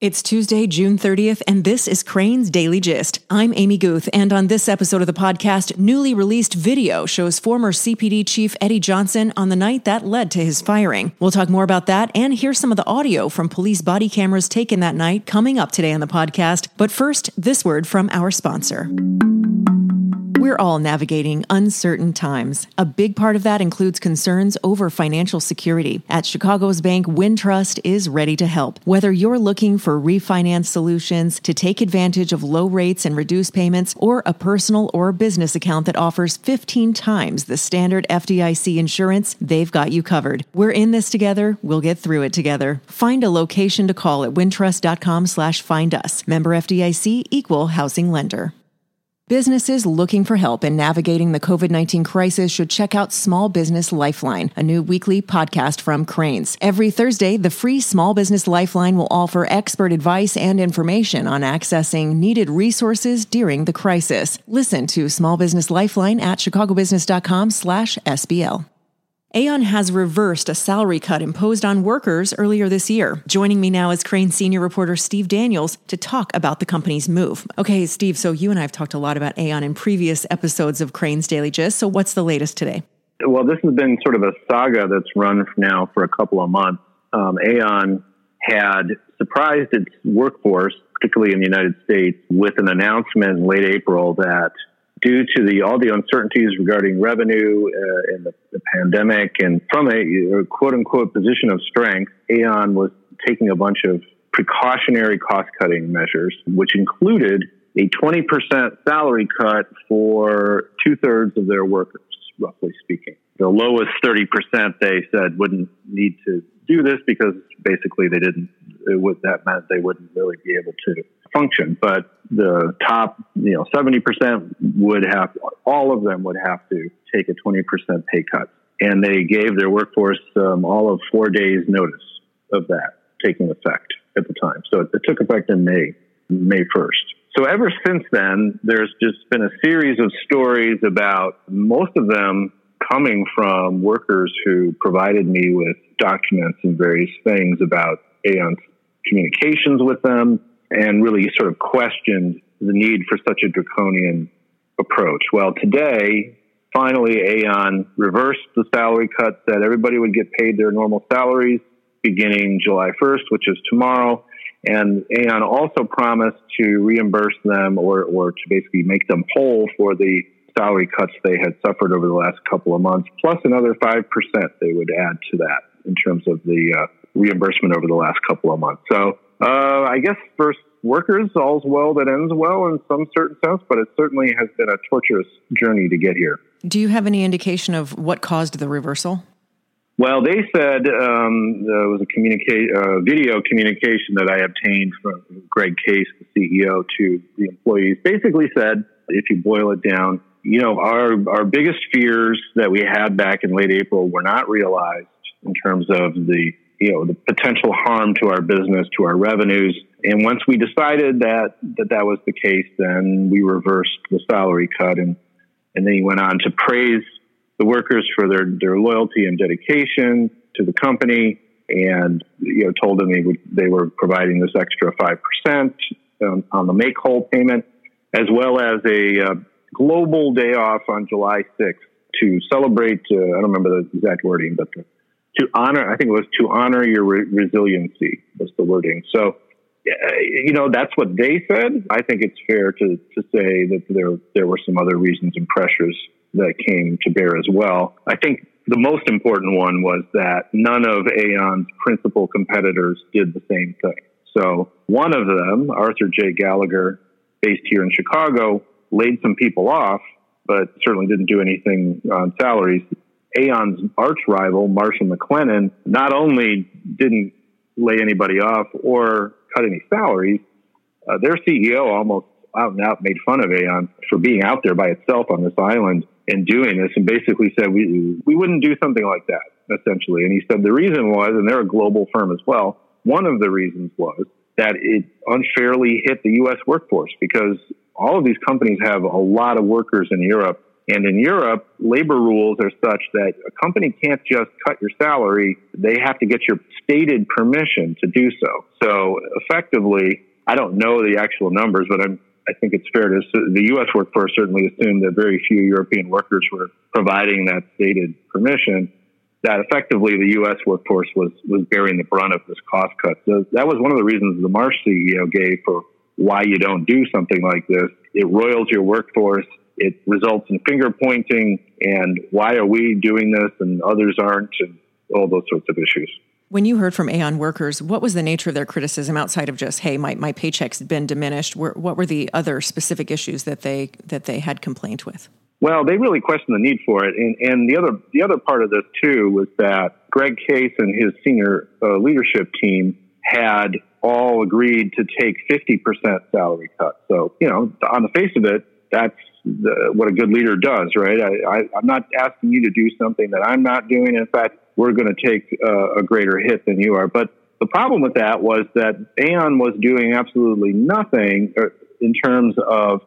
It's Tuesday, June 30th, and this is Crain's Daily Gist. I'm Amy Guth, and on this episode of the podcast, newly released video shows former CPD Chief Eddie Johnson on the night that led to his firing. We'll talk more about that and hear some of the audio from police body cameras taken that night coming up today on the podcast. But first, this word from our sponsor. We're all navigating uncertain times. A big part of that includes concerns over financial security. At Chicago's bank, Wintrust is ready to help. Whether you're looking for refinance solutions to take advantage of low rates and reduce payments, or a personal or business account that offers 15 times the standard FDIC insurance, they've got you covered. We're in this together. We'll get through it together. Find a location to call at wintrust.com slash find us. Member FDIC equal housing lender. Businesses looking for help in navigating the COVID 19 crisis should check out Small Business Lifeline, a new weekly podcast from Crain's. Every Thursday, the free Small Business Lifeline will offer expert advice and information on accessing needed resources during the crisis. Listen to Small Business Lifeline at chicagobusiness.com slash SBL. Aon has reversed a salary cut imposed on workers earlier this year. Joining me now is Crain senior reporter Steve Daniels to talk about the company's move. Okay, Steve, so you and I have talked a lot about Aon in previous episodes of Crain's Daily Gist. So what's the latest today? Well, this has been sort of a saga that's run now for a couple of months. Um, Aon had surprised its workforce, particularly in the United States, with an announcement in late April that due to the all the uncertainties regarding revenue uh, and the, the, pandemic, and from a quote unquote position of strength, Aon was taking a bunch of precautionary cost cutting measures, which included a 20% salary cut for two thirds of their workers, roughly speaking. The lowest 30% they said wouldn't need to do this because basically they didn't, it would, that meant they wouldn't really be able to function. But the top, you know, 70% would have, all of them would have to take a 20% pay cut. And they gave their workforce um, all of four days notice of that taking effect at the time. So it, it took effect in May, May 1st. So ever since then, there's just been a series of stories about most of them coming from workers who provided me with documents and various things about Aon's communications with them, and really sort of questioned the need for such a draconian approach. Well, today, finally, Aon reversed the salary cut, that everybody would get paid their normal salaries beginning July 1st, which is tomorrow. And Aon also promised to reimburse them or, or to basically make them whole for the salary cuts they had suffered over the last couple of months, plus another 5% they would add to that in terms of the uh, reimbursement over the last couple of months. So uh, I guess for workers, all's well that ends well in some certain sense, but it certainly has been a torturous journey to get here. Do you have any indication of what caused the reversal? Well, they said um, there was a communica- uh, video communication that I obtained from Greg Case, the CEO, to the employees. Basically, said if you boil it down, you know, our our biggest fears that we had back in late April were not realized in terms of the you know, the potential harm to our business, to our revenues. And once we decided that that, that was the case, then we reversed the salary cut. And, and then he went on to praise the workers for their, their loyalty and dedication to the company and, you know, told them they, would, they were providing this extra 5% um, on the make whole payment, as well as a uh, global day off on July 6th to celebrate, uh, I don't remember the exact wording, but the to honor, I think it was to honor your re- resiliency was the wording. So, you know, that's what they said. I think it's fair to, to say that there, there were some other reasons and pressures that came to bear as well. I think the most important one was that none of Aon's principal competitors did the same thing. So one of them, Arthur J. Gallagher, based here in Chicago, laid some people off, but certainly didn't do anything on salaries. Aon's arch rival, Marsh and McLennan, not only didn't lay anybody off or cut any salaries, uh, their CEO almost out and out made fun of Aon for being out there by itself on this island and doing this and basically said we we wouldn't do something like that essentially. And he said the reason was and they're a global firm as well one of the reasons was that it unfairly hit the US workforce because all of these companies have a lot of workers in Europe And in Europe, labor rules are such that a company can't just cut your salary. They have to get your stated permission to do so. So effectively, I don't know the actual numbers, but I'm, I think it's fair to the U.S. workforce certainly assumed that very few European workers were providing that stated permission. That effectively the U.S. workforce was was bearing the brunt of this cost cut. So that was one of the reasons the Marsh CEO gave for why you don't do something like this. It roils your workforce. It results in finger pointing and why are we doing this and others aren't and all those sorts of issues. When you heard from Aon workers, what was the nature of their criticism outside of just, hey, my, my paycheck's been diminished? What were the other specific issues that they that they had complaint with? Well, they really questioned the need for it, and, and the other the other part of this too was that Greg Case and his senior uh, leadership team had all agreed to take 50% salary cut. So, you know, on the face of it, that's the, what a good leader does, right? I, I'm not asking you to do something that I'm not doing. In fact, we're going to take uh, a greater hit than you are. But the problem with that was that Aon was doing absolutely nothing uh, in terms of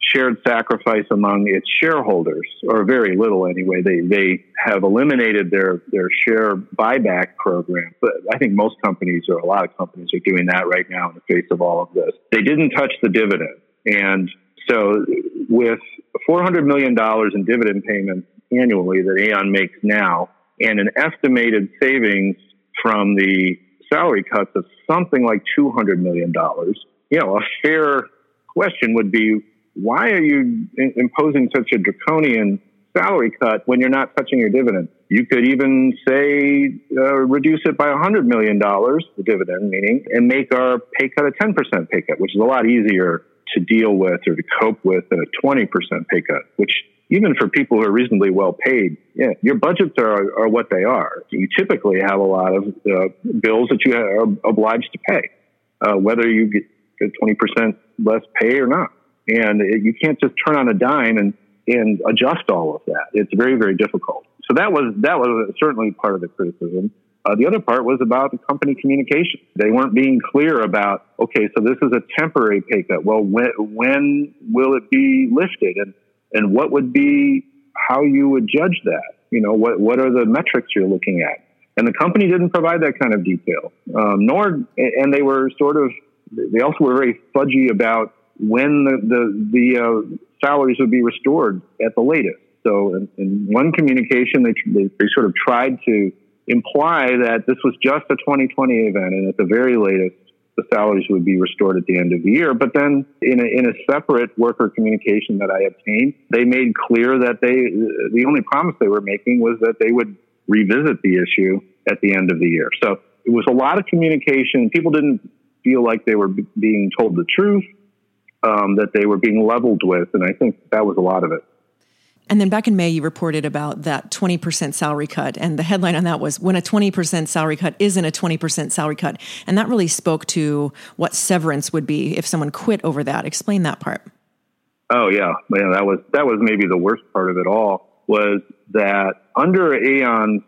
shared sacrifice among its shareholders, or very little anyway. They they have eliminated their their share buyback program. But I think most companies, or a lot of companies, are doing that right now in the face of all of this. They didn't touch the dividend, and so with four hundred million dollars in dividend payments annually that Aon makes now, and an estimated savings from the salary cuts of something like two hundred million dollars, you know, a fair question would be why are you imposing such a draconian salary cut when you're not touching your dividend? You could even say uh, reduce it by $100 million, the dividend meaning, and make our pay cut a 10% pay cut, which is a lot easier to deal with or to cope with a 20% pay cut, which even for people who are reasonably well paid, yeah, your budgets are, are what they are. You typically have a lot of uh, bills that you are obliged to pay, uh, whether you get 20% less pay or not and it, you can't just turn on a dime and and adjust all of that. It's very very difficult. So that was that was certainly part of the criticism. Uh, the other part was about the company communication. They weren't being clear about okay, so this is a temporary pay cut. Well, when when will it be lifted, and and what would be how you would judge that? You know, what what are the metrics you're looking at? And the company didn't provide that kind of detail, um, nor and they were sort of they also were very fudgy about when the the, the uh, salaries would be restored at the latest. So in, in one communication, they, they, they sort of tried to imply that this was just a 2020 event, and at the very latest, the salaries would be restored at the end of the year. But then, in a, in a separate worker communication that I obtained, they made clear that they the only promise they were making was that they would revisit the issue at the end of the year. So it was a lot of communication. People didn't feel like they were b- being told the truth um, that they were being leveled with. And I think that was a lot of it. And then back in May, you reported about that 20% salary cut. And the headline on that was when a 20% salary cut isn't a 20% salary cut. And that really spoke to what severance would be if someone quit over that. Explain that part. Oh, yeah. yeah that was, that was maybe the worst part of it all was that under Aon's,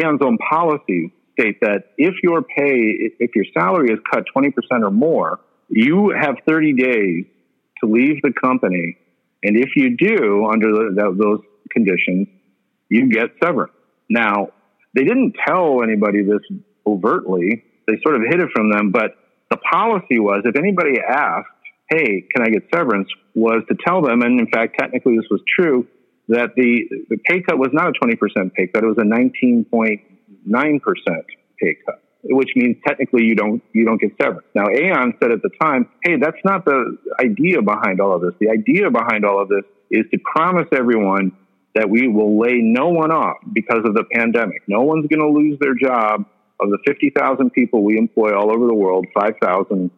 Aon's own policies state that if your pay, if your salary is cut 20% or more, you have 30 days to leave the company. And if you do, under the, those conditions, you get severance. Now, they didn't tell anybody this overtly. They sort of hid it from them. But the policy was if anybody asked, hey, can I get severance, was to tell them, and in fact, technically this was true, that the, the pay cut was not a 20% pay cut, it was a 19.9% pay cut which means technically you don't you don't get severance. Now Aon said at the time, hey, that's not the idea behind all of this. The idea behind all of this is to promise everyone that we will lay no one off because of the pandemic. No one's going to lose their job. Of the 50,000 people we employ all over the world, 5,000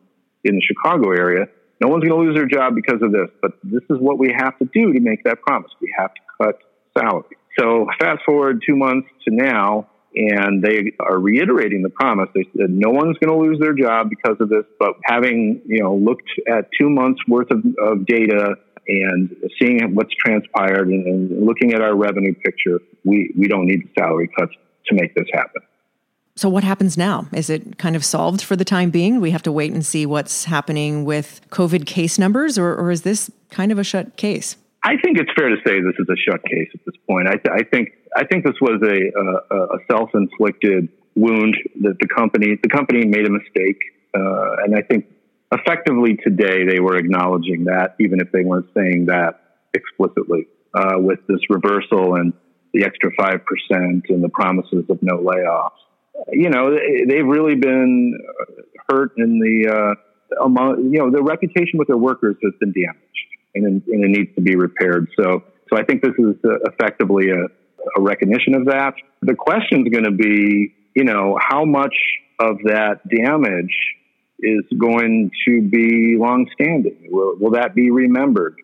in the Chicago area, no one's going to lose their job because of this. But this is what we have to do to make that promise. We have to cut salaries. So fast forward two months to now, and they are reiterating the promise. They said no one's going to lose their job because of this, but having you know looked at two months worth of, of data and seeing what's transpired and, and looking at our revenue picture, we we don't need the salary cuts to make this happen. So, what happens now? Is it kind of solved for the time being? We have to wait and see what's happening with COVID case numbers, or, or is this kind of a shut case? I think it's fair to say this is a shut case at this point. I, th- I think I think this was a, a, a self-inflicted wound that the company the company made a mistake, uh, and I think effectively today they were acknowledging that, even if they weren't saying that explicitly, uh, with this reversal and the extra five percent and the promises of no layoffs. You know, they've really been hurt in the uh, among you know their reputation with their workers has been damaged and, and it needs to be repaired. So, so I think this is uh, effectively a, a recognition of that. The question is going to be, you know, how much of that damage is going to be longstanding? Will, will that be remembered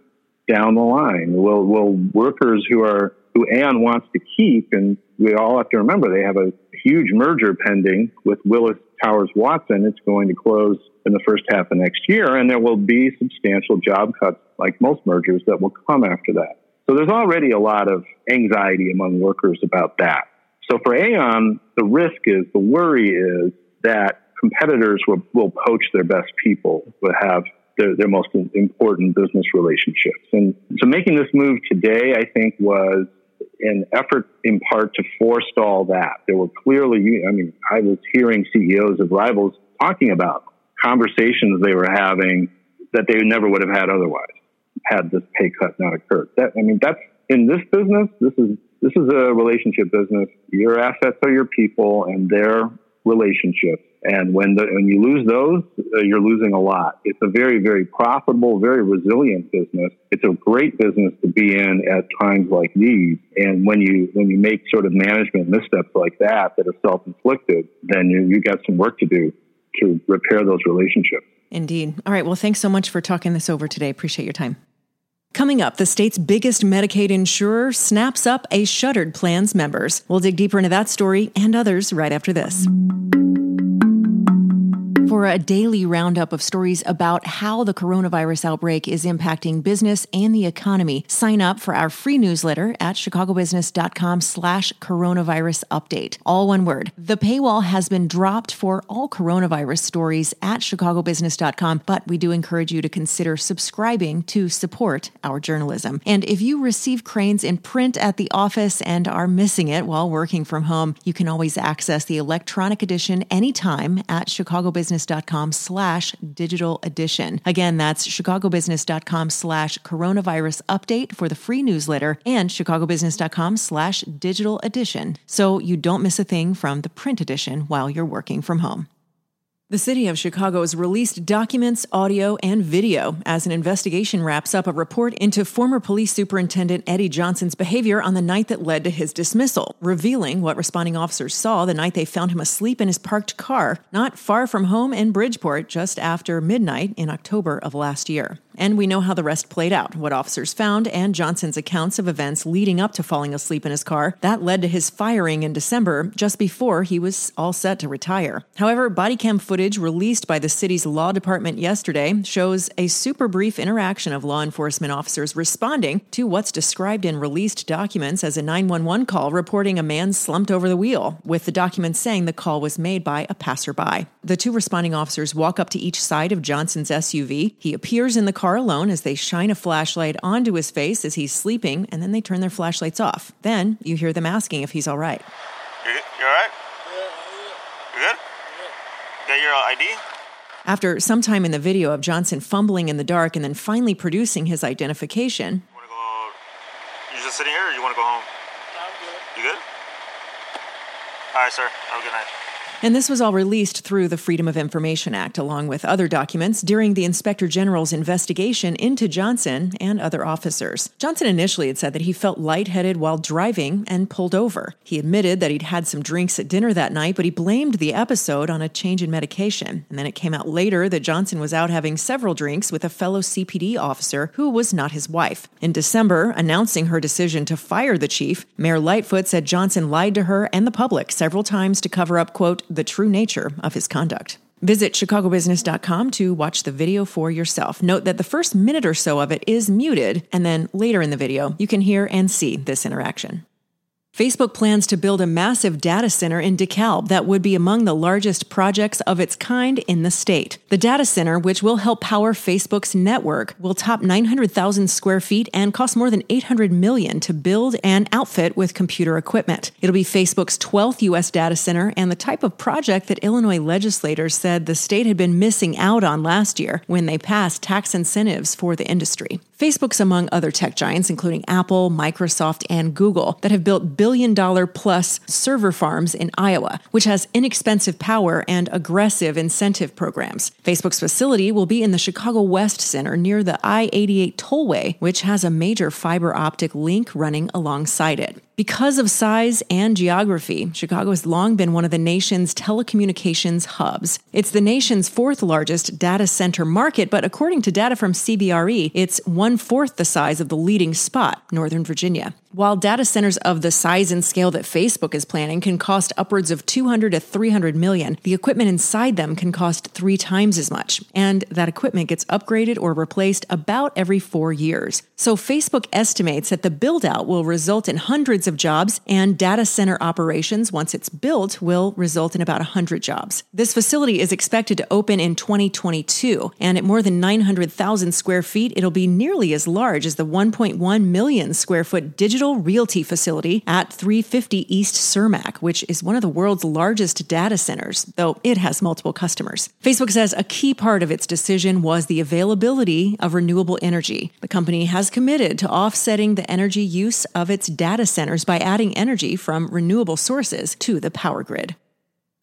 down the line? Will, will workers who are who Aon wants to keep, and we all have to remember they have a huge merger pending with Willis Towers Watson. It's going to close in the first half of next year, and there will be substantial job cuts, like most mergers, that will come after that. So there's already a lot of anxiety among workers about that. So for Aon, the risk is, the worry is that competitors will, will poach their best people, will have their, their most important business relationships. And so making this move today, I think, was an effort in part to forestall that. There were clearly, I mean, I was hearing CEOs of rivals talking about conversations they were having that they never would have had otherwise had this pay cut not occurred. That, I mean, that's in this business. This is this is a relationship business. Your assets are your people and their relationships. And when the, when you lose those, uh, you're losing a lot. It's a very very profitable, very resilient business. It's a great business to be in at times like these. And when you when you make sort of management missteps like that that are self inflicted, then you you got some work to do to repair those relationships. Indeed. All right. Well, thanks so much for talking this over today. Appreciate your time. Coming up, the state's biggest Medicaid insurer snaps up a shuttered plan's members. We'll dig deeper into that story and others right after this for a daily roundup of stories about how the coronavirus outbreak is impacting business and the economy, sign up for our free newsletter at chicagobusiness.com slash coronavirus update. All one word. The paywall has been dropped for all coronavirus stories at chicagobusiness.com, but we do encourage you to consider subscribing to support our journalism. And if you receive Crain's in print at the office and are missing it while working from home, you can always access the electronic edition anytime at chicagobusiness chicagobusiness.com slash digital edition. Again, that's chicagobusiness.com slash coronavirus update for the free newsletter and chicagobusiness.com slash digital edition so you don't miss a thing from the print edition while you're working from home. The city of Chicago has released documents, audio, and video as an investigation wraps up a report into former police superintendent Eddie Johnson's behavior on the night that led to his dismissal, revealing what responding officers saw the night they found him asleep in his parked car, not far from home in Bridgeport, just after midnight in October of last year. And we know how the rest played out, what officers found, and Johnson's accounts of events leading up to falling asleep in his car. That led to his firing in December, just before he was all set to retire. However, body cam footage released by the city's law department yesterday shows a super brief interaction of law enforcement officers responding to what's described in released documents as a 911 call reporting a man slumped over the wheel, with the documents saying the call was made by a passerby. The two responding officers walk up to each side of Johnson's SUV. He appears in the car car alone as they shine a flashlight onto his face as he's sleeping, and then they turn their flashlights off. Then you hear them asking if he's all right. You, you all right? You good? Got your ID? After some time in the video of Johnson fumbling in the dark and then finally producing his identification. You want to go? You just sitting here, or you want to go home? I'm good. You good? All right, sir. Have a good night. And this was all released through the Freedom of Information Act, along with other documents during the Inspector General's investigation into Johnson and other officers. Johnson initially had said that he felt lightheaded while driving and pulled over. He admitted that he'd had some drinks at dinner that night, but he blamed the episode on a change in medication. And then it came out later that Johnson was out having several drinks with a fellow CPD officer who was not his wife. In December, announcing her decision to fire the chief, Mayor Lightfoot said Johnson lied to her and the public several times to cover up, quote, the true nature of his conduct. Visit chicagobusiness.com to watch the video for yourself. Note that the first minute or so of it is muted, and then later in the video, you can hear and see this interaction. Facebook plans to build a massive data center in DeKalb that would be among the largest projects of its kind in the state. The data center, which will help power Facebook's network, will top 900,000 square feet and cost more than 800 million to build and outfit with computer equipment. It'll be Facebook's 12th US data center and the type of project that Illinois legislators said the state had been missing out on last year when they passed tax incentives for the industry. Facebook's among other tech giants, including Apple, Microsoft, and Google, that have built billion dollar plus server farms in Iowa, which has inexpensive power and aggressive incentive programs. Facebook's facility will be in the Chicago West Center near the I 88 tollway, which has a major fiber optic link running alongside it. Because of size and geography, Chicago has long been one of the nation's telecommunications hubs. It's the nation's fourth largest data center market, but according to data from CBRE, it's one fourth the size of the leading spot, Northern Virginia. While data centers of the size and scale that Facebook is planning can cost upwards of 200 to 300 million, the equipment inside them can cost three times as much. And that equipment gets upgraded or replaced about every four years. So Facebook estimates that the build out will result in hundreds of jobs, and data center operations, once it's built, will result in about 100 jobs. This facility is expected to open in 2022, and at more than 900,000 square feet, it'll be nearly as large as the 1.1 million square foot digital Digital Realty facility at 350 East Cermak, which is one of the world's largest data centers, though it has multiple customers. Facebook says a key part of its decision was the availability of renewable energy. The company has committed to offsetting the energy use of its data centers by adding energy from renewable sources to the power grid.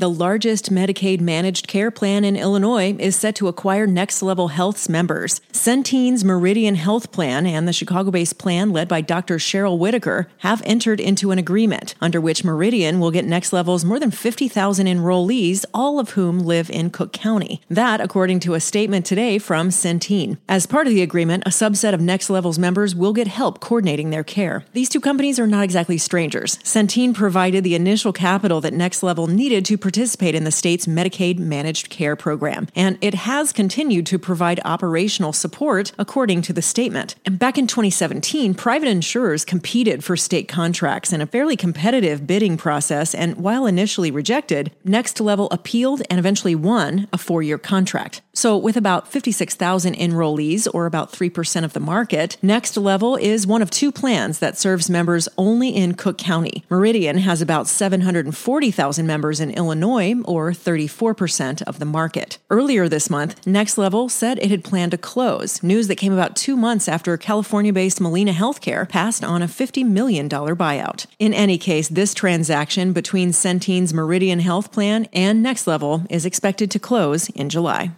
The largest Medicaid managed care plan in Illinois is set to acquire Next Level Health's members. Centene's Meridian Health Plan and the Chicago based plan led by Dr. Cheryl Whitaker have entered into an agreement under which Meridian will get Next Level's more than 50,000 enrollees, all of whom live in Cook County. That, according to a statement today from Centene. As part of the agreement, a subset of Next Level's members will get help coordinating their care. These two companies are not exactly strangers. Centene provided the initial capital that Next Level needed to participate in the state's Medicaid managed care program, and it has continued to provide operational support, according to the statement. And back in 2017, private insurers competed for state contracts in a fairly competitive bidding process, and while initially rejected, Next Level appealed and eventually won a four year contract. So, with about 56,000 enrollees, or about 3% of the market, Next Level is one of two plans that serves members only in Cook County. Meridian has about 740,000 members in Illinois or 34% of the market. Earlier this month, Next Level said it had planned to close, news that came about two months after California based Molina Healthcare passed on a $50 million buyout. In any case, this transaction between Centene's Meridian Health Plan and Next Level is expected to close in July.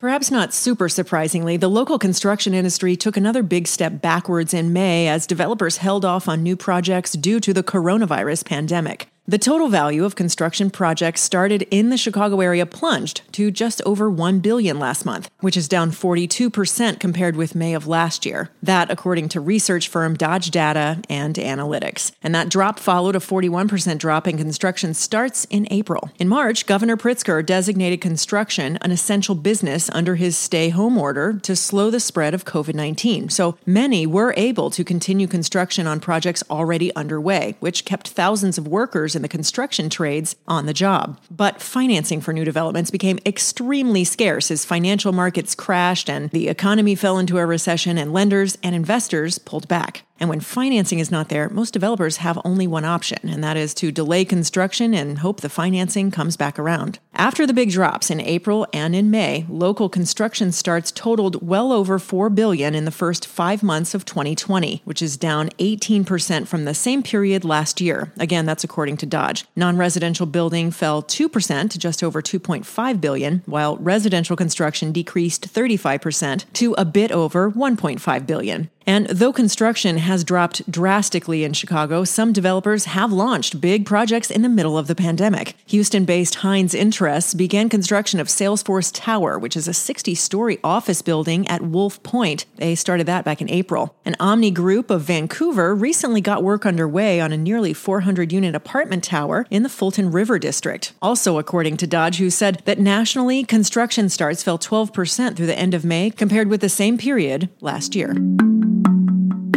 Perhaps not super surprisingly, the local construction industry took another big step backwards in May as developers held off on new projects due to the coronavirus pandemic. The total value of construction projects started in the Chicago area plunged to just over 1 billion last month, which is down 42% compared with May of last year. That according to research firm Dodge Data and Analytics. And that drop followed a 41% drop in construction starts in April. In March, Governor Pritzker designated construction an essential business under his stay home order to slow the spread of COVID-19. So many were able to continue construction on projects already underway, which kept thousands of workers the construction trades on the job. But financing for new developments became extremely scarce as financial markets crashed and the economy fell into a recession and lenders and investors pulled back. And when financing is not there, most developers have only one option, and that is to delay construction and hope the financing comes back around. After the big drops in April and in May, local construction starts totaled well over 4 billion in the first 5 months of 2020, which is down 18% from the same period last year. Again, that's according to Dodge. Non-residential building fell 2% to just over 2.5 billion, while residential construction decreased 35% to a bit over 1.5 billion. And though construction has dropped drastically in Chicago, some developers have launched big projects in the middle of the pandemic. Houston based Hines Interests began construction of Salesforce Tower, which is a 60 story office building at Wolf Point. They started that back in April. An Onni Group of Vancouver recently got work underway on a nearly 400 unit apartment tower in the Fulton River District. Also, according to Dodge, who said that nationally, construction starts fell 12% through the end of May compared with the same period last year.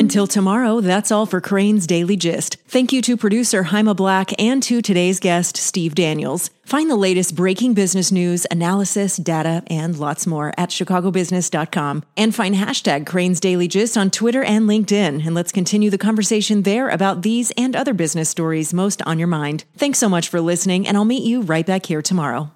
Until tomorrow, that's all for Crain's Daily Gist. Thank you to producer Haima Black and to today's guest, Steve Daniels. Find the latest breaking business news, analysis, data, and lots more at chicagobusiness.com. And find hashtag Crain's Daily Gist on Twitter and LinkedIn. And let's continue the conversation there about these and other business stories most on your mind. Thanks so much for listening, and I'll meet you right back here tomorrow.